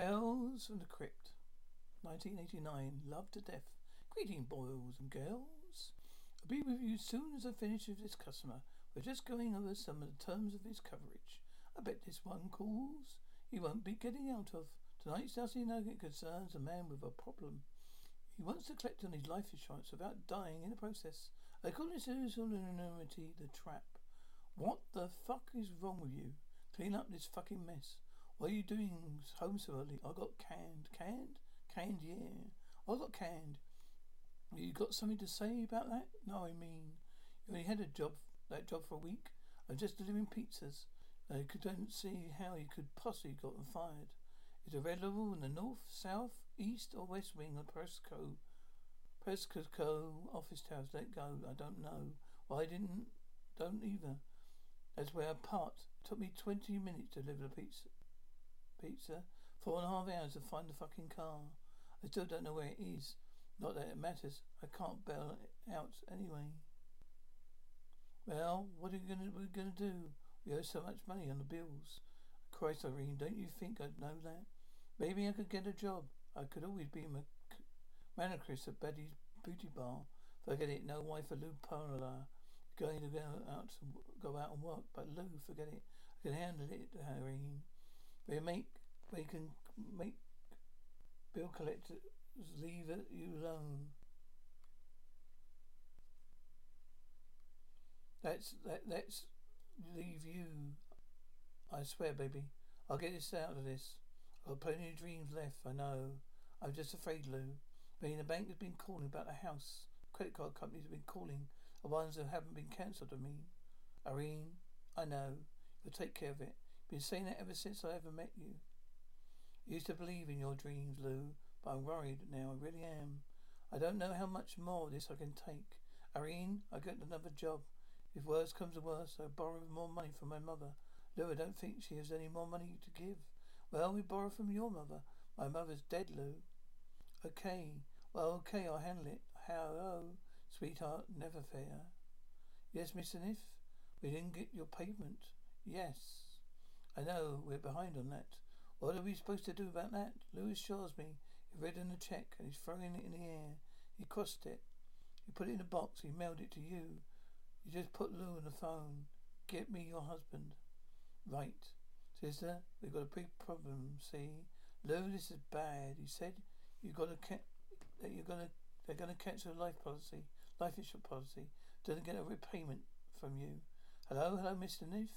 Tales from the Crypt, 1989. Love to death. Greeting, boys and girls. I'll be with you soon as I finish with this customer. We're just going over some of the terms of his coverage. I bet this one calls. He won't be getting out of. Tonight's Dusty Nugget concerns a man with a problem. He wants to collect on his life insurance without dying in the process. I call this anonymity the trap. What the fuck is wrong with you? Clean up this fucking mess. What are you doing home so early? I got canned. Canned? Canned, yeah. I got canned. You got something to say about that? No, I mean, you only had a job, that job for a week. I'm just delivering pizzas. Uh, I don't see how you could possibly gotten fired. Red level in the north, south, east, or west wing of Presco? Presco office towers let go. I don't know. Well, I didn't? Don't either. That's where I parked. Took me twenty minutes to deliver the pizza. Pizza. Four and a half hours to find the fucking car. I still don't know where it is. Not that it matters. I can't bail out anyway. Well, what are we gonna we gonna do? We owe so much money on the bills. Christ, Irene, don't you think I'd know that? Maybe I could get a job. I could always be a manicurist at Betty's Beauty Bar. Forget it. No wife for Lou Parla. Going to go out to go out and work, but Lou, forget it. I can handle it, Irene. We make we can make bill collectors leave you alone. That's that. Let's leave you. I swear, baby. I'll get this out of this. I've got plenty of dreams left, I know. I'm just afraid, Lou. But the bank has been calling about the house. Credit card companies have been calling. The ones that haven't been cancelled, I mean. Irene, I know. You'll take care of it. Been saying that ever since I ever met you. I used to believe in your dreams, Lou, but I'm worried now. I really am. I don't know how much more of this I can take. Irene, I got another job. If worse comes to worse, I borrow more money from my mother. Lou, I don't think she has any more money to give. Well, we borrow from your mother. My mother's dead, Lou. Okay. Well, okay, I'll handle it. Hello, sweetheart, never fair. Yes, Mr. Niff? We didn't get your payment. Yes. I know, we're behind on that. What are we supposed to do about that? Lewis shows me he read in the check and he's throwing it in the air. He crossed it. He put it in a box. He mailed it to you. You just put Lou on the phone. Get me your husband. Right. Sister, we've got a big problem, see? Lou, this is bad. He said you got to ca- that you're gonna they're gonna cancel a life policy, life insurance policy. Doesn't get a repayment from you. Hello, hello, Mr. Niff.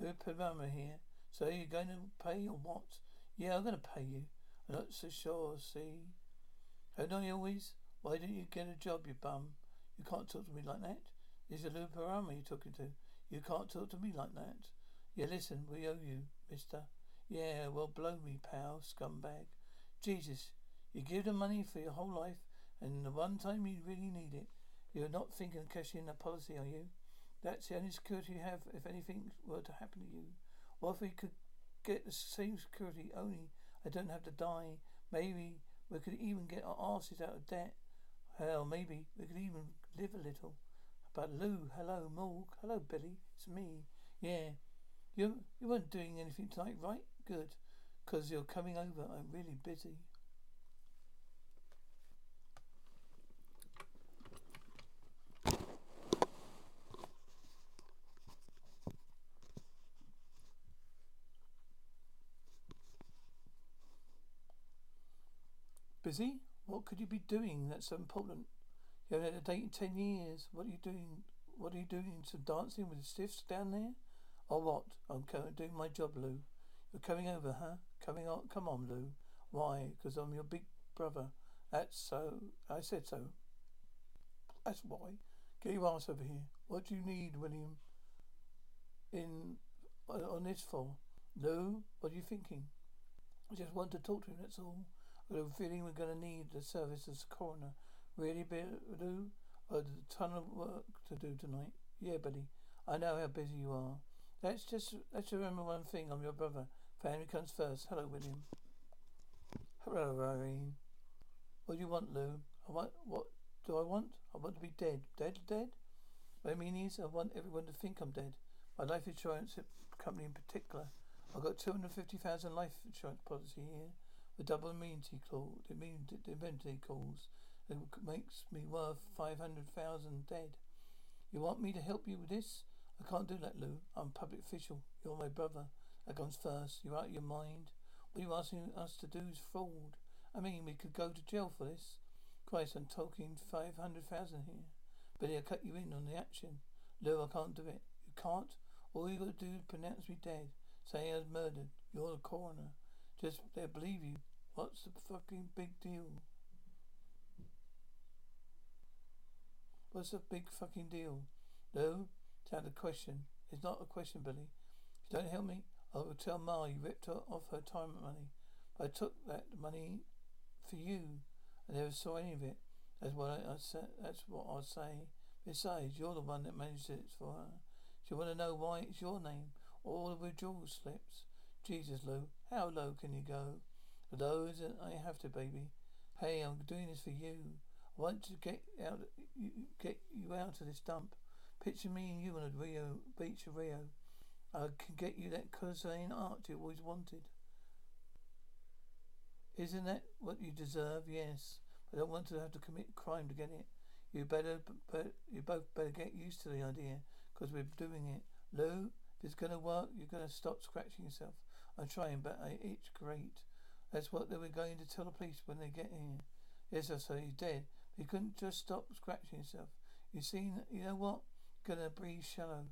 Lou Paloma here. So you're going to pay or what? Yeah, I'm gonna pay you. I'm not so sure, see? Don't I always? Why don't you get a job, you bum? You can't talk to me like that. that. Is it Lou Paloma you're talking to? You can't talk to me like that. Yeah, listen, we owe you, mister. Yeah, well, blow me, pal, scumbag. Jesus, you give them money for your whole life, and the one time you really need it, you're not thinking of cashing in that policy, are you? That's the only security you have if anything were to happen to you. What if we could get the same security, only I don't have to die? Maybe we could even get our asses out of debt. Hell, maybe we could even live a little. But Lou, hello, Morg, hello, Billy, it's me. Yeah, you you weren't doing anything tonight, right? Good, cause you're coming over. I'm really busy. Busy? What could you be doing that's so important? You haven't had a date in ten years. What are you doing? What are you doing? Some dancing with the stiffs down there? Or what? I'm doing my job, Lou. You're coming over, huh? Coming on? Come on, Lou. Why? Because I'm your big brother. That's so. I said so. That's why. Get your ass over here. What do you need, William? In on this for? Lou, what are you thinking? I just want to talk to him. That's all. I got a feeling we're going to need the service as coroner. Really, Lou? I've a ton of work to do tonight. Yeah, buddy. I know how busy you are. Let's just let's remember one thing. I'm your brother. Family comes first. Hello, William. Hello, Irene. What do you want, Lou? I want what do I want? I want to be dead. Dead, dead. What I mean is, I want everyone to think I'm dead. My life insurance company in particular. I've got two hundred fifty thousand life insurance policy here. The double indemnity clause, the indemnity clause, it eventually calls. It makes me worth five hundred thousand dead. You want me to help you with this? I can't do that, Lou. I'm a public official. You're my brother. That comes first. You're out of your mind. What are you asking us to do is fraud. I mean, we could go to jail for this. Christ, I'm talking 500,000 here. But they'll cut you in on the action. Lou, I can't do it. You can't? All you got to do is pronounce me dead. Say I was murdered. You're the coroner. Just, they'll believe you. What's the fucking big deal? What's the big fucking deal? Lou, sound a question. It's not a question, Billy. If you don't help me, I will tell Ma you ripped her off her retirement money. But I took that money for you I never saw any of it. That's what I, I said. That's what I say. Besides, you're the one that managed it for her. You want to know why it's your name? All the withdrawal slips. Jesus, Lou, how low can you go? Low as I have to, baby. Hey, I'm doing this for you. I want to get out, get you out of this dump. Picture me and you on a Rio beach of Rio. I can get you that Cuisinart you always wanted. Isn't that what you deserve? Yes. I don't want to have to commit crime to get it. You better, but you both better get used to the idea, because we're doing it. Lou, if it's gonna work, you're gonna stop scratching yourself. I'm trying, but I itch great. That's what they were going to tell the police when they get here. Yes, I say he's dead. But you couldn't just stop scratching yourself. You seen, you know what? Gonna breathe shallow.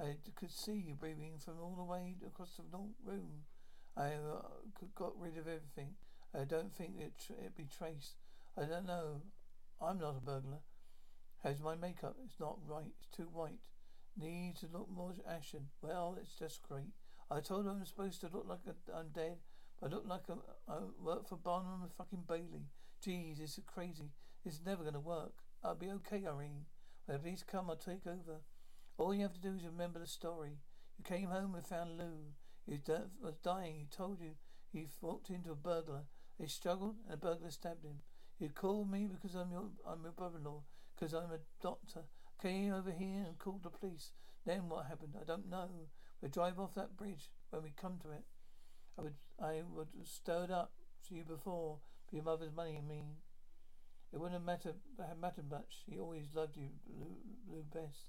I could see you breathing from all the way across the room. I uh, got rid of everything. I don't think it it'd be traced. I don't know. I'm not a burglar. How's my makeup? It's not right. It's too white. Needs to look more ashen. Well, it's just great. I told her I'm supposed to look like a, I'm dead. I look like a, I work for Barnum and fucking Bailey. Jeez, this is crazy. It's never gonna work. I'll be okay, Irene. When please come, I'll take over. All you have to do is remember the story. You came home and found Lou. He was dying. He told you he walked into a burglar. They struggled and a burglar stabbed him. You called me because I'm your I'm your brother-in-law. Because I'm a doctor. Came over here and called the police. Then what happened? I don't know. We drive off that bridge when we come to it. I would I would have stirred up to you before for your mother's money, I mean. It wouldn't have mattered have mattered much. He always loved you, Lou, Lou best.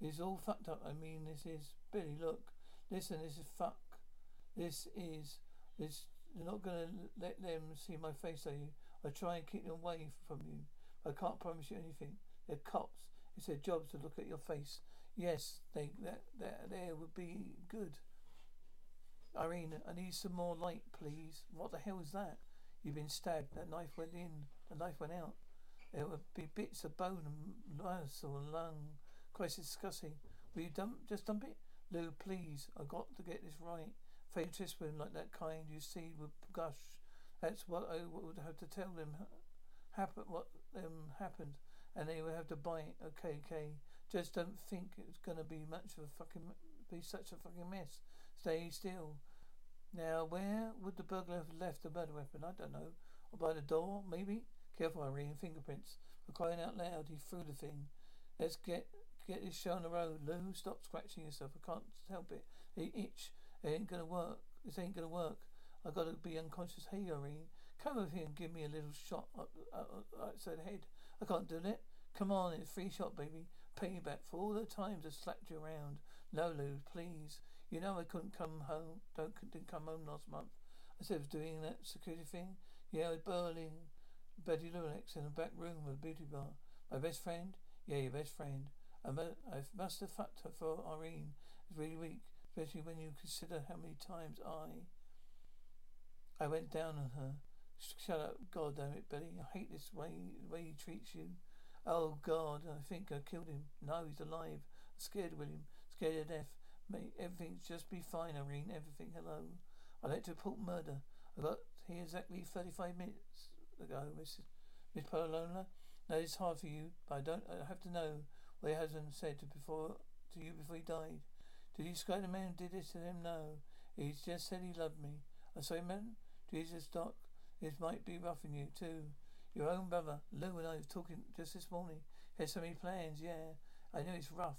It's all fucked up. I mean this is Billy, look. Listen, this is fuck. This is this you're not gonna let them see my face, are you? I try and keep them away from you. I can't promise you anything. They're cops. It's their job to look at your face. Yes, they that that there would be good. Irene, I need some more light, please. What the hell is that? You've been stabbed. That knife went in. The knife went out. There would be bits of bone and muscle and lung. Quite disgusting. Will you dump? Just dump it, Lou, please. I got to get this right. Fatal teaspoon like that kind you see would gush. That's what I would have to tell them. Happen what them happened, and they would have to buy it. Okay, okay. Just don't think it's gonna be much of a fucking be such a fucking mess. Stay still. Now, where would the burglar have left the murder weapon? I don't know. Or by the door, maybe? Careful, Irene. Fingerprints. For crying out loud, he threw the thing. Let's get get this show on the road. Lou, stop scratching yourself. I can't help it. They itch. It ain't gonna work. This ain't gonna work. I gotta be unconscious. Hey, Irene, come over here and give me a little shot up, outside the head. I can't do that. Come on, it's free shot, baby. Payback for all the times I slapped you around. No, Lou, please. You know I couldn't come home. Don't didn't come home last month. I said I was doing that security thing. Yeah, Berlin. Betty Lulex in the back room of the beauty bar. My best friend? Yeah, your best friend. I, I must have fucked her for Irene. It's really weak, especially when you consider how many times I... I went down on her. Shut up, God damn it, Betty. I hate this way, the way he treats you. Oh, God, I think I killed him. No, he's alive. I'm scared, William. Scared to death. Mate, everything's just be fine, Irene. Everything, hello. I'd like to report murder. I got here exactly 35 minutes ago, Miss, Miss Paloma. No, it's hard for you, but I don't, I have to know what your husband said to before, to you before he died. Did you describe the man who did this to him? No. He just said he loved me. I'm sorry, man. Jesus, Doc. This might be rough roughing you, too. Your own brother, Lou and I were talking just this morning. He has so many plans, yeah. I know it's rough.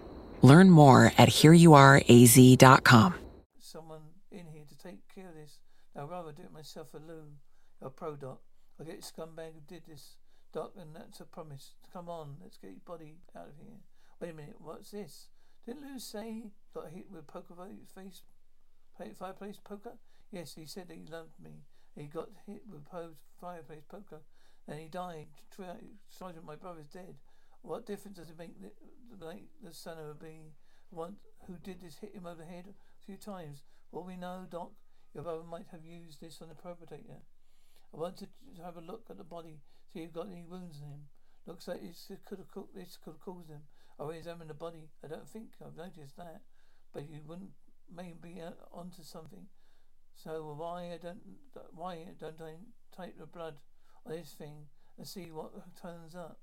Learn more at hereyouareaz.com. someone in here to take care of this. I'd rather do it myself Lou, a pro doc. I'll get scumbag who did this, doc, and that's a promise. Come on, let's get his body out of here. Wait a minute, what's this? Didn't Lou say he got hit with poker face, fireplace poker? Yes, he said he loved me. He got hit with fireplace poker, and he died. Sergeant, my brother's dead. What difference does it make that like the son of a bee one who did this hit him over the head a few times? What we know, Doc, your brother might have used this on the perpetrator. I want to have a look at the body, see if you've got any wounds in him. Looks like this could have co- this could have caused him. I will examine the body. I don't think I've noticed that, but you wouldn't maybe uh, onto something. So why I don't why don't I take the blood on this thing and see what turns up?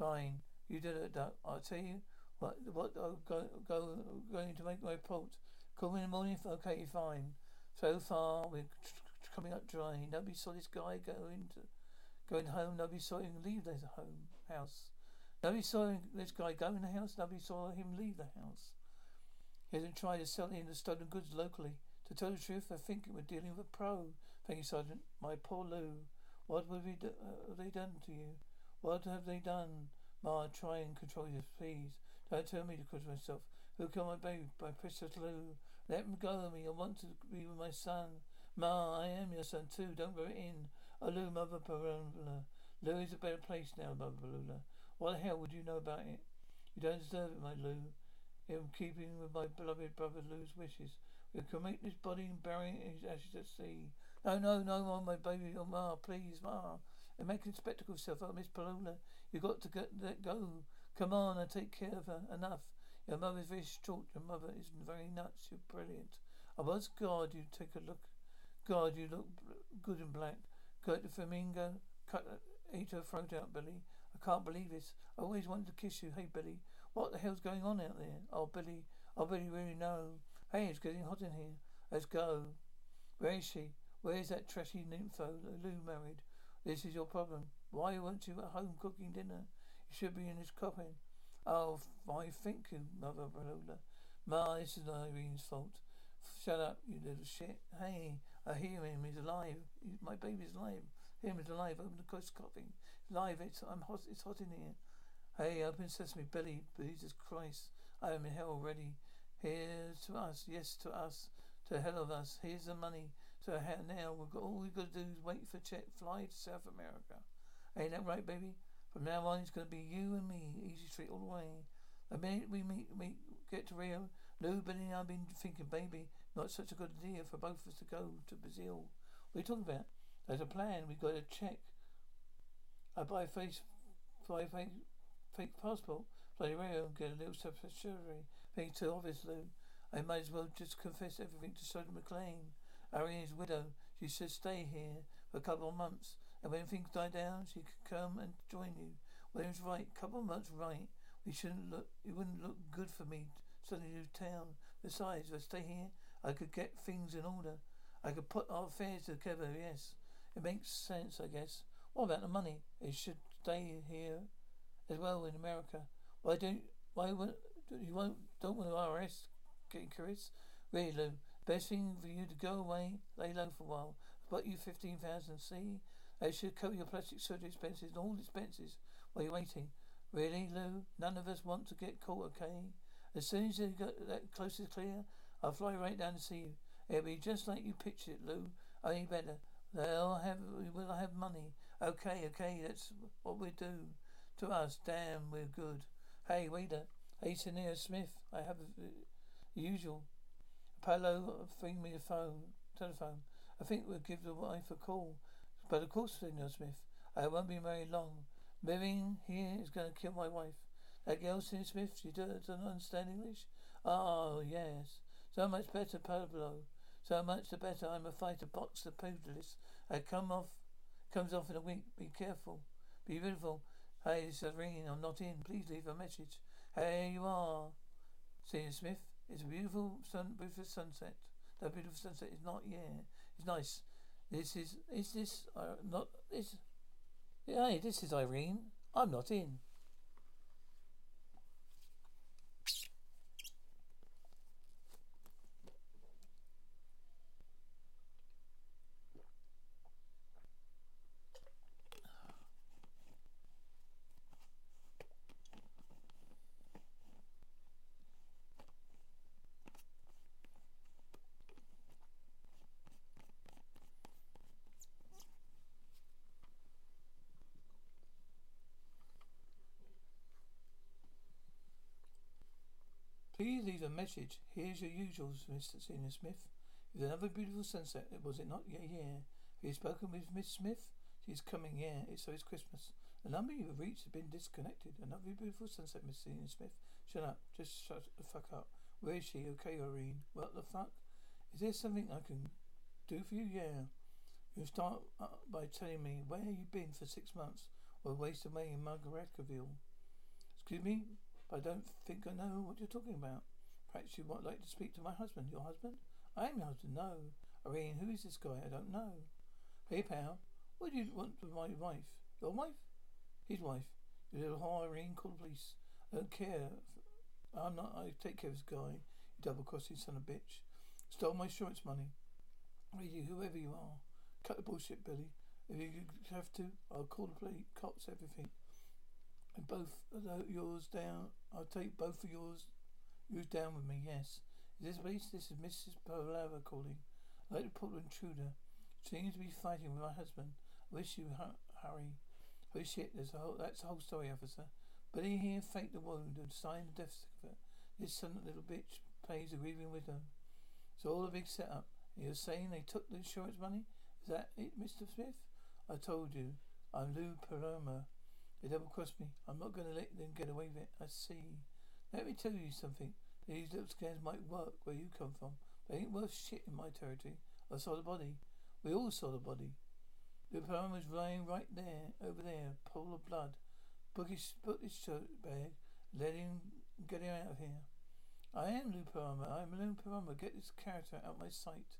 Fine, you did it, Doc. I'll tell you what. What I'll go go going to make my report. Call me in the morning. Okay, fine. So far we're coming up dry. Nobody saw this guy going to going home. Nobody saw him leave the home house. Nobody saw this guy go in the house. Nobody saw him leave the house. He hasn't tried to sell any of the stolen goods locally. To tell the truth, I think we're dealing with a pro. Thank you, Sergeant. My poor Lou. What have, we do, uh, have they done to you? What have they done? Ma, try and control your please. Don't tell me to control myself. Who killed my baby? My precious Lou. Let him go of me. I want to be with my son. Ma, I am your son too. Don't go in. Oh, Lou, Mother Paloma. Lou is a better place now, Mother Paloma. What the hell would you know about it? You don't deserve it, my Lou. In keeping with my beloved brother Lou's wishes. We can make this body and bury his ashes at sea. No, no, no my baby. Oh, Ma, please, Ma. And making a spectacle of yourself. Oh, Miss Paloma, You've got to get, let go. Come on and take care of her. Enough. Your mother's very short. Your mother is very nuts. You're brilliant. I was God. You take a look. God, you look good in black. Got the flamingo. Cut, uh, ate her throat out, Billy. I can't believe this. I always wanted to kiss you. Hey, Billy. What the hell's going on out there? Oh, Billy. Oh, Billy, really know. Hey, it's getting hot in here. Let's go. Where is she? Where is that trashy nympho Lou married? This is your problem. Why weren't you at home cooking dinner? You should be in this coffin. Oh, why, thank you, Mother Paloma. Ma, this is Irene's fault. Shut up, you little shit. Hey, I hear him. He's alive. He, my baby's alive. Him is alive. Open the coast coffin. Live. It's I'm hot. It's hot in here. Hey, open sesame, belly. Jesus Christ. I am in hell already. Here to us. Yes, to us. To hell of us. Here's the money. So now we've got all we've got to do is wait for check. Fly to South America. Ain't that right, baby? From now on, it's going to be you and me, easy street all the way. The minute we meet, meet, get to Rio, Billy, I've been thinking, baby, not such a good idea for both of us to go to Brazil. What are you talking about? There's a plan. We've got to check. I buy a face, buy fake, fake passport, fly to Rio, and get a little surgery. Think too obvious, Lou. I might as well just confess everything to Soda McLean, Ariane's widow. She should stay here for a couple of months. And when things die down, she could come and join you. William's right. Couple of months, right. We shouldn't look. It wouldn't look good for me to suddenly leave town. Besides, if I stay here, I could get things in order. I could put our affairs together. Yes, it makes sense, I guess. What about the money? It should stay here as well in America. Why don't why won't you won't don't want to RS getting curious? Really, Lou, best thing for you to go away, lay low for a while. But you fifteen thousand, see? They should cover your plastic surgery expenses and all expenses while you're waiting. Really, Lou? None of us want to get caught, okay? As soon as you got that close is clear, I'll fly right down to see you. It'll be just like you pictured it, Lou. Only better. They'll have we'll have money. Okay, okay, that's what we do. To us, damn, we're good. Hey, waiter. Hey, Senor Smith. I have the usual. Apollo, bring me the phone, telephone. I think we'll give the wife a call. But of course, Senor Smith, I won't be married long. Living here is going to kill my wife. That girl, Senor Smith, she doesn't understand English? Oh, yes. So much better, Pablo. So much the better. I'm a fighter, boxer, pugilist. I come off, comes off in a week. Be careful. Be beautiful. Hey, it's a ringing. I'm not in. Please leave a message. Hey, you are. Senor Smith, it's a beautiful sun, beautiful sunset. That beautiful sunset is not, yeah. It's nice. This is, is this, uh, not, this, hey, this is Irene. I'm not in. Please leave message. Here's your usuals, Mr. Senor Smith. Another beautiful sunset, was it not? Yeah, yeah. Have you spoken with Miss Smith? She's coming, yeah. It's, so it's Christmas. The number you have reached has been disconnected. Another beautiful sunset, Miss Senor Smith. Shut up. Just shut the fuck up. Where is she? Okay, Irene. What the fuck? Is there something I can do for you? Yeah. You start by telling me where you've been for six months or waste away in Margaritaville. Excuse me? I don't think I know what you're talking about. Perhaps you might like to speak to my husband. Your husband? I am your husband. No. Irene, who is this guy? I don't know. Hey, pal. What do you want with my wife? Your wife? His wife. You little whore, Irene. Call the police. I don't care. I'm not. I take care of this guy. You double-crossing son of a bitch. Stole my insurance money. Really, whoever you are. Cut the bullshit, Billy. If you have to, I'll call the police, cops, everything. And both of yours down. I'll take both of yours. Yours down with me. Yes. Is this place? This is Mrs. Paloma calling. I like to put an intruder. She Seems to be fighting with my husband. I wish you hu- hurry. Oh shit! There's a whole, that's the whole story, officer. But he here faked the wound and signed the death certificate. This son little bitch plays a grieving widow. It's all a big setup. You're saying they took the insurance money? Is that it, Mr. Smith? I told you. I'm Lou Paloma. They double crossed me. I'm not going to let them get away with it. I see. Let me tell you something. These little scans might work where you come from. They ain't worth shit in my territory. I saw the body. We all saw the body. The poem was lying right there, over there, pool of blood. Book his, shirt bag. Let him get him out of here. I am Lou Paloma. I am Lou Paloma. Get this character out of my sight.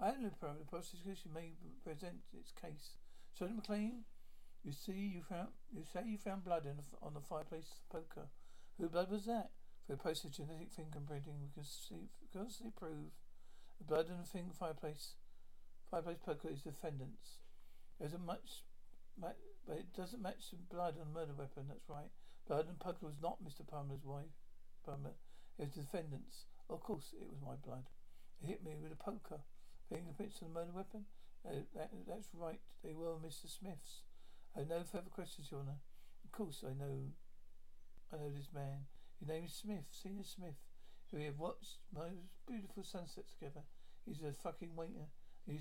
I am Lou Paloma. The prosecution may present its case. Sergeant McLean, you see, you found. You say you found blood the, on the fireplace poker. Whose blood was that? For post genetic fingerprinting, we can see, constantly prove the blood in the fireplace. Fireplace poker is defendant's. There isn't much, but it doesn't match the blood on the murder weapon. That's right. Blood and poker was not Mr. Paloma's wife. Paloma. It was defendant's. Of course, it was my blood. It hit me with a poker. Fingerprints on the murder weapon. Uh, that, that's right. They were Mr. Smith's. I have no further questions, Your Honour. Of course, I know. I know this man. His name is Smith, Senor Smith. We have watched most beautiful sunsets together. He's a fucking waiter. You,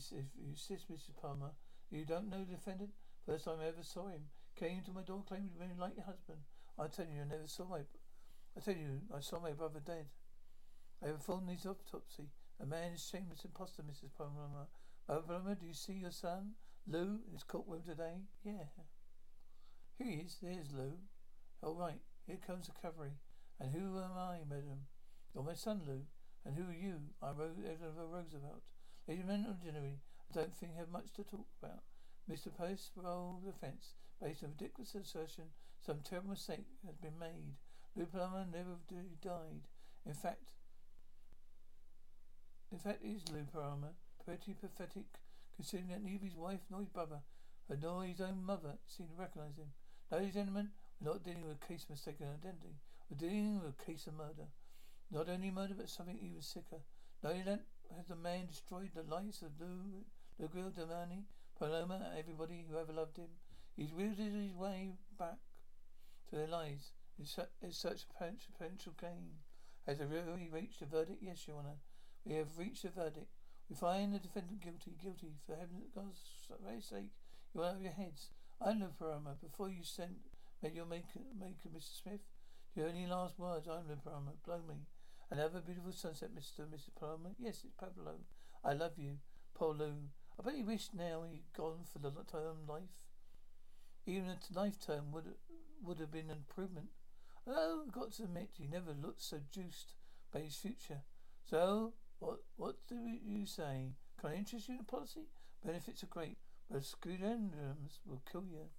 insist, Mrs. Paloma, you don't know the defendant? First time I ever saw him. Came to my door claiming to be like your husband. I tell you, I never saw my. I tell you, I saw my brother dead. I have performed his autopsy. A man is shameless impostor, Mrs. Paloma. Mother Paloma, do you see your son? Lou in his courtroom today? Yeah. Here he is. There's Lou. All right. Here comes the cavalry. And who am I, madam? You're my son, Lou. And who are you? I'm Eleanor Roosevelt. Lady Generally, I don't think I have much to talk about. Mr. Post parole defense based on a ridiculous assertion some terrible mistake has been made. Lou Paloma never died. In fact, in fact, is Lou Paloma. Pretty pathetic, considering that neither his wife nor his brother, nor his own mother, seemed to recognize him. Ladies and gentlemen, not dealing with a case of mistaken identity. We're dealing with a case of murder. Not only murder, but something even sicker. Not only that has the man destroyed the lives of Lou, Lou Damani, Paloma, and everybody who ever loved him. He's wielded his way back to their lives in such a potential gain. Has the jury reached a verdict? Yes, Your Honour. We have reached a verdict. We find the defendant guilty. Guilty. For heaven's God's sake, you out of your heads. I know Paloma. Before you sent, made your make, make Mr. Smith. You have any last words? I'm the Paloma. Blow me. Another beautiful sunset, Mr. and Mrs. Paloma. Yes, it's Pablo. I love you. Poor Lou. I bet he wished now he'd gone for the term life. Even a life term would would have been an improvement. Although I've got to admit he never looked so juiced by his future. So what what do you say? Can I interest you in a policy? Benefits are great, but exclusions will kill you.